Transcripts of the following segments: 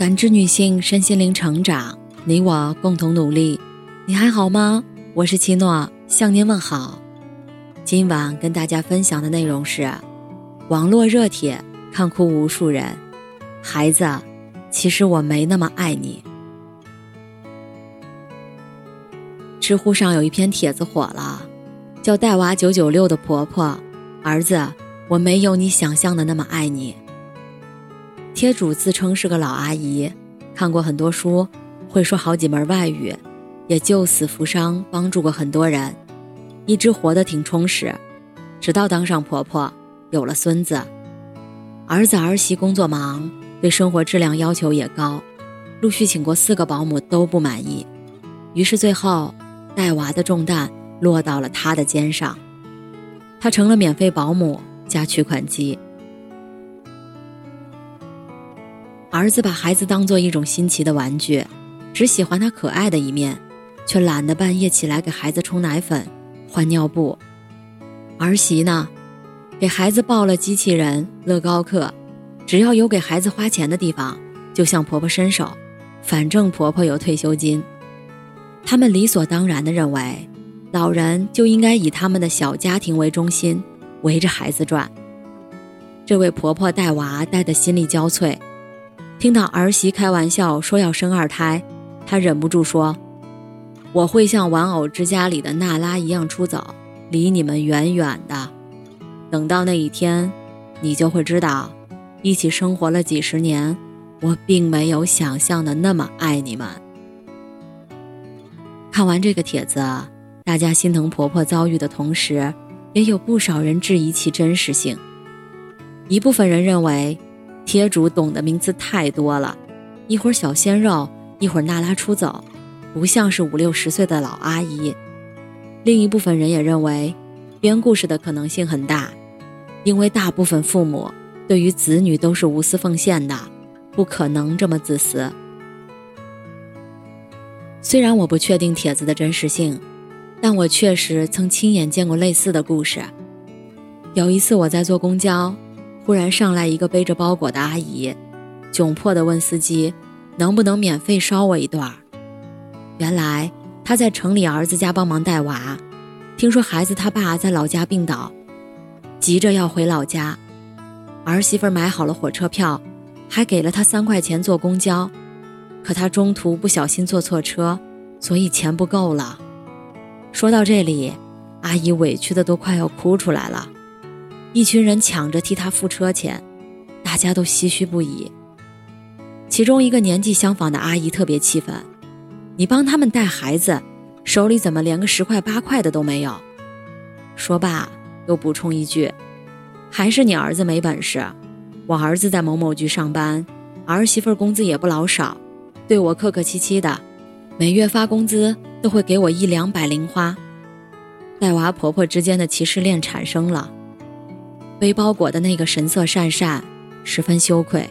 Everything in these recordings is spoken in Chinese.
感知女性身心灵成长，你我共同努力。你还好吗？我是七诺，向您问好。今晚跟大家分享的内容是：网络热帖看哭无数人。孩子，其实我没那么爱你。知乎上有一篇帖子火了，叫“带娃九九六的婆婆”，儿子，我没有你想象的那么爱你。贴主自称是个老阿姨，看过很多书，会说好几门外语，也救死扶伤，帮助过很多人，一直活得挺充实。直到当上婆婆，有了孙子，儿子儿媳工作忙，对生活质量要求也高，陆续请过四个保姆都不满意，于是最后带娃的重担落到了她的肩上，她成了免费保姆加取款机。儿子把孩子当做一种新奇的玩具，只喜欢他可爱的一面，却懒得半夜起来给孩子冲奶粉、换尿布。儿媳呢，给孩子报了机器人、乐高课，只要有给孩子花钱的地方，就向婆婆伸手，反正婆婆有退休金。他们理所当然地认为，老人就应该以他们的小家庭为中心，围着孩子转。这位婆婆带娃带得心力交瘁。听到儿媳开玩笑说要生二胎，她忍不住说：“我会像玩偶之家里的娜拉一样出走，离你们远远的。等到那一天，你就会知道，一起生活了几十年，我并没有想象的那么爱你们。”看完这个帖子，大家心疼婆婆遭遇的同时，也有不少人质疑其真实性。一部分人认为。帖主懂的名词太多了，一会儿小鲜肉，一会儿娜拉出走，不像是五六十岁的老阿姨。另一部分人也认为，编故事的可能性很大，因为大部分父母对于子女都是无私奉献的，不可能这么自私。虽然我不确定帖子的真实性，但我确实曾亲眼见过类似的故事。有一次我在坐公交。忽然上来一个背着包裹的阿姨，窘迫地问司机：“能不能免费捎我一段？”原来她在城里儿子家帮忙带娃，听说孩子他爸在老家病倒，急着要回老家。儿媳妇买好了火车票，还给了他三块钱坐公交，可他中途不小心坐错车，所以钱不够了。说到这里，阿姨委屈的都快要哭出来了。一群人抢着替他付车钱，大家都唏嘘不已。其中一个年纪相仿的阿姨特别气愤：“你帮他们带孩子，手里怎么连个十块八块的都没有？”说罢又补充一句：“还是你儿子没本事。我儿子在某某局上班，儿媳妇工资也不老少，对我客客气气的，每月发工资都会给我一两百零花。”带娃婆婆之间的歧视链产生了。背包裹的那个神色讪讪，十分羞愧。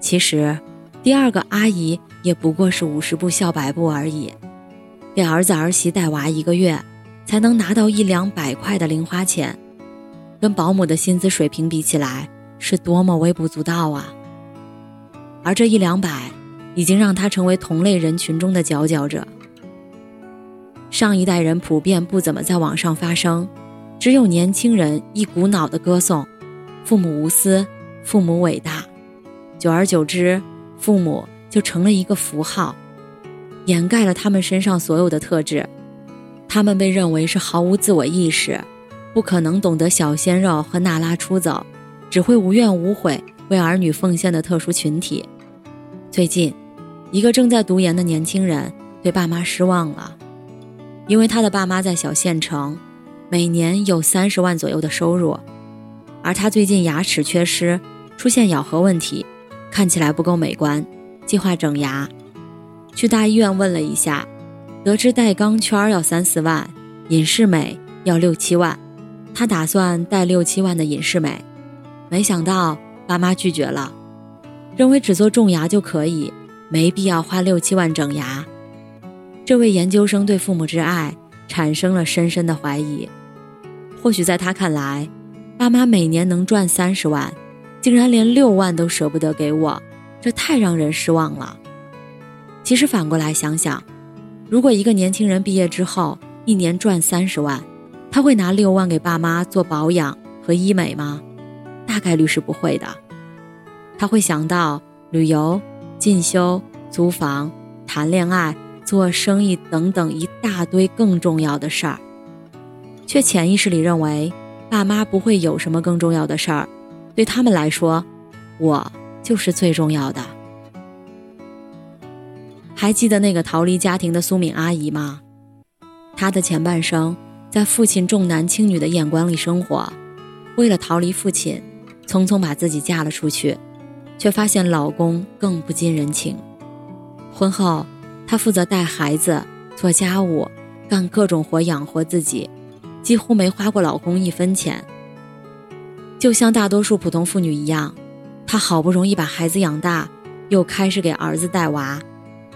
其实，第二个阿姨也不过是五十步笑百步而已，给儿子儿媳带娃一个月，才能拿到一两百块的零花钱，跟保姆的薪资水平比起来，是多么微不足道啊！而这一两百，已经让她成为同类人群中的佼佼者。上一代人普遍不怎么在网上发声。只有年轻人一股脑的歌颂，父母无私，父母伟大，久而久之，父母就成了一个符号，掩盖了他们身上所有的特质。他们被认为是毫无自我意识，不可能懂得小鲜肉和娜拉出走，只会无怨无悔为儿女奉献的特殊群体。最近，一个正在读研的年轻人对爸妈失望了，因为他的爸妈在小县城。每年有三十万左右的收入，而他最近牙齿缺失，出现咬合问题，看起来不够美观，计划整牙。去大医院问了一下，得知戴钢圈要三四万，隐适美要六七万，他打算戴六七万的隐适美，没想到爸妈拒绝了，认为只做种牙就可以，没必要花六七万整牙。这位研究生对父母之爱。产生了深深的怀疑，或许在他看来，爸妈每年能赚三十万，竟然连六万都舍不得给我，这太让人失望了。其实反过来想想，如果一个年轻人毕业之后一年赚三十万，他会拿六万给爸妈做保养和医美吗？大概率是不会的。他会想到旅游、进修、租房、谈恋爱、做生意等等一大堆更重要的事儿，却潜意识里认为爸妈不会有什么更重要的事儿，对他们来说，我就是最重要的。还记得那个逃离家庭的苏敏阿姨吗？她的前半生在父亲重男轻女的眼光里生活，为了逃离父亲，匆匆把自己嫁了出去，却发现老公更不近人情。婚后，她负责带孩子、做家务、干各种活养活自己，几乎没花过老公一分钱。就像大多数普通妇女一样，她好不容易把孩子养大，又开始给儿子带娃。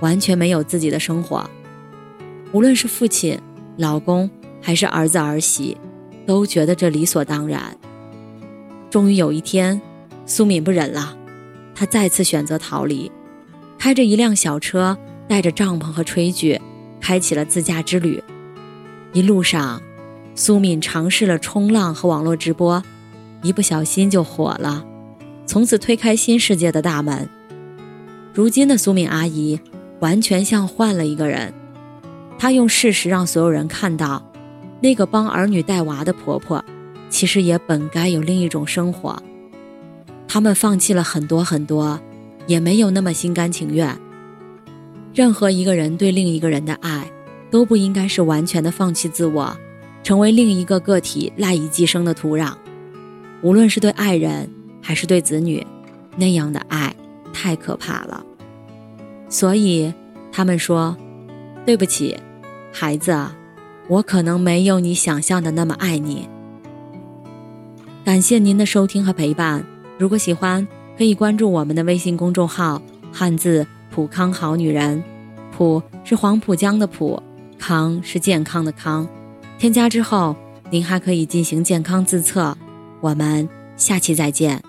完全没有自己的生活，无论是父亲、老公还是儿子儿媳，都觉得这理所当然。终于有一天，苏敏不忍了，她再次选择逃离，开着一辆小车，带着帐篷和炊具，开启了自驾之旅。一路上，苏敏尝试了冲浪和网络直播，一不小心就火了，从此推开新世界的大门。如今的苏敏阿姨。完全像换了一个人，她用事实让所有人看到，那个帮儿女带娃的婆婆，其实也本该有另一种生活。他们放弃了很多很多，也没有那么心甘情愿。任何一个人对另一个人的爱，都不应该是完全的放弃自我，成为另一个个体赖以寄生的土壤。无论是对爱人还是对子女，那样的爱太可怕了。所以，他们说：“对不起，孩子，我可能没有你想象的那么爱你。”感谢您的收听和陪伴。如果喜欢，可以关注我们的微信公众号“汉字普康好女人”，普是黄浦江的浦，康是健康的康。添加之后，您还可以进行健康自测。我们下期再见。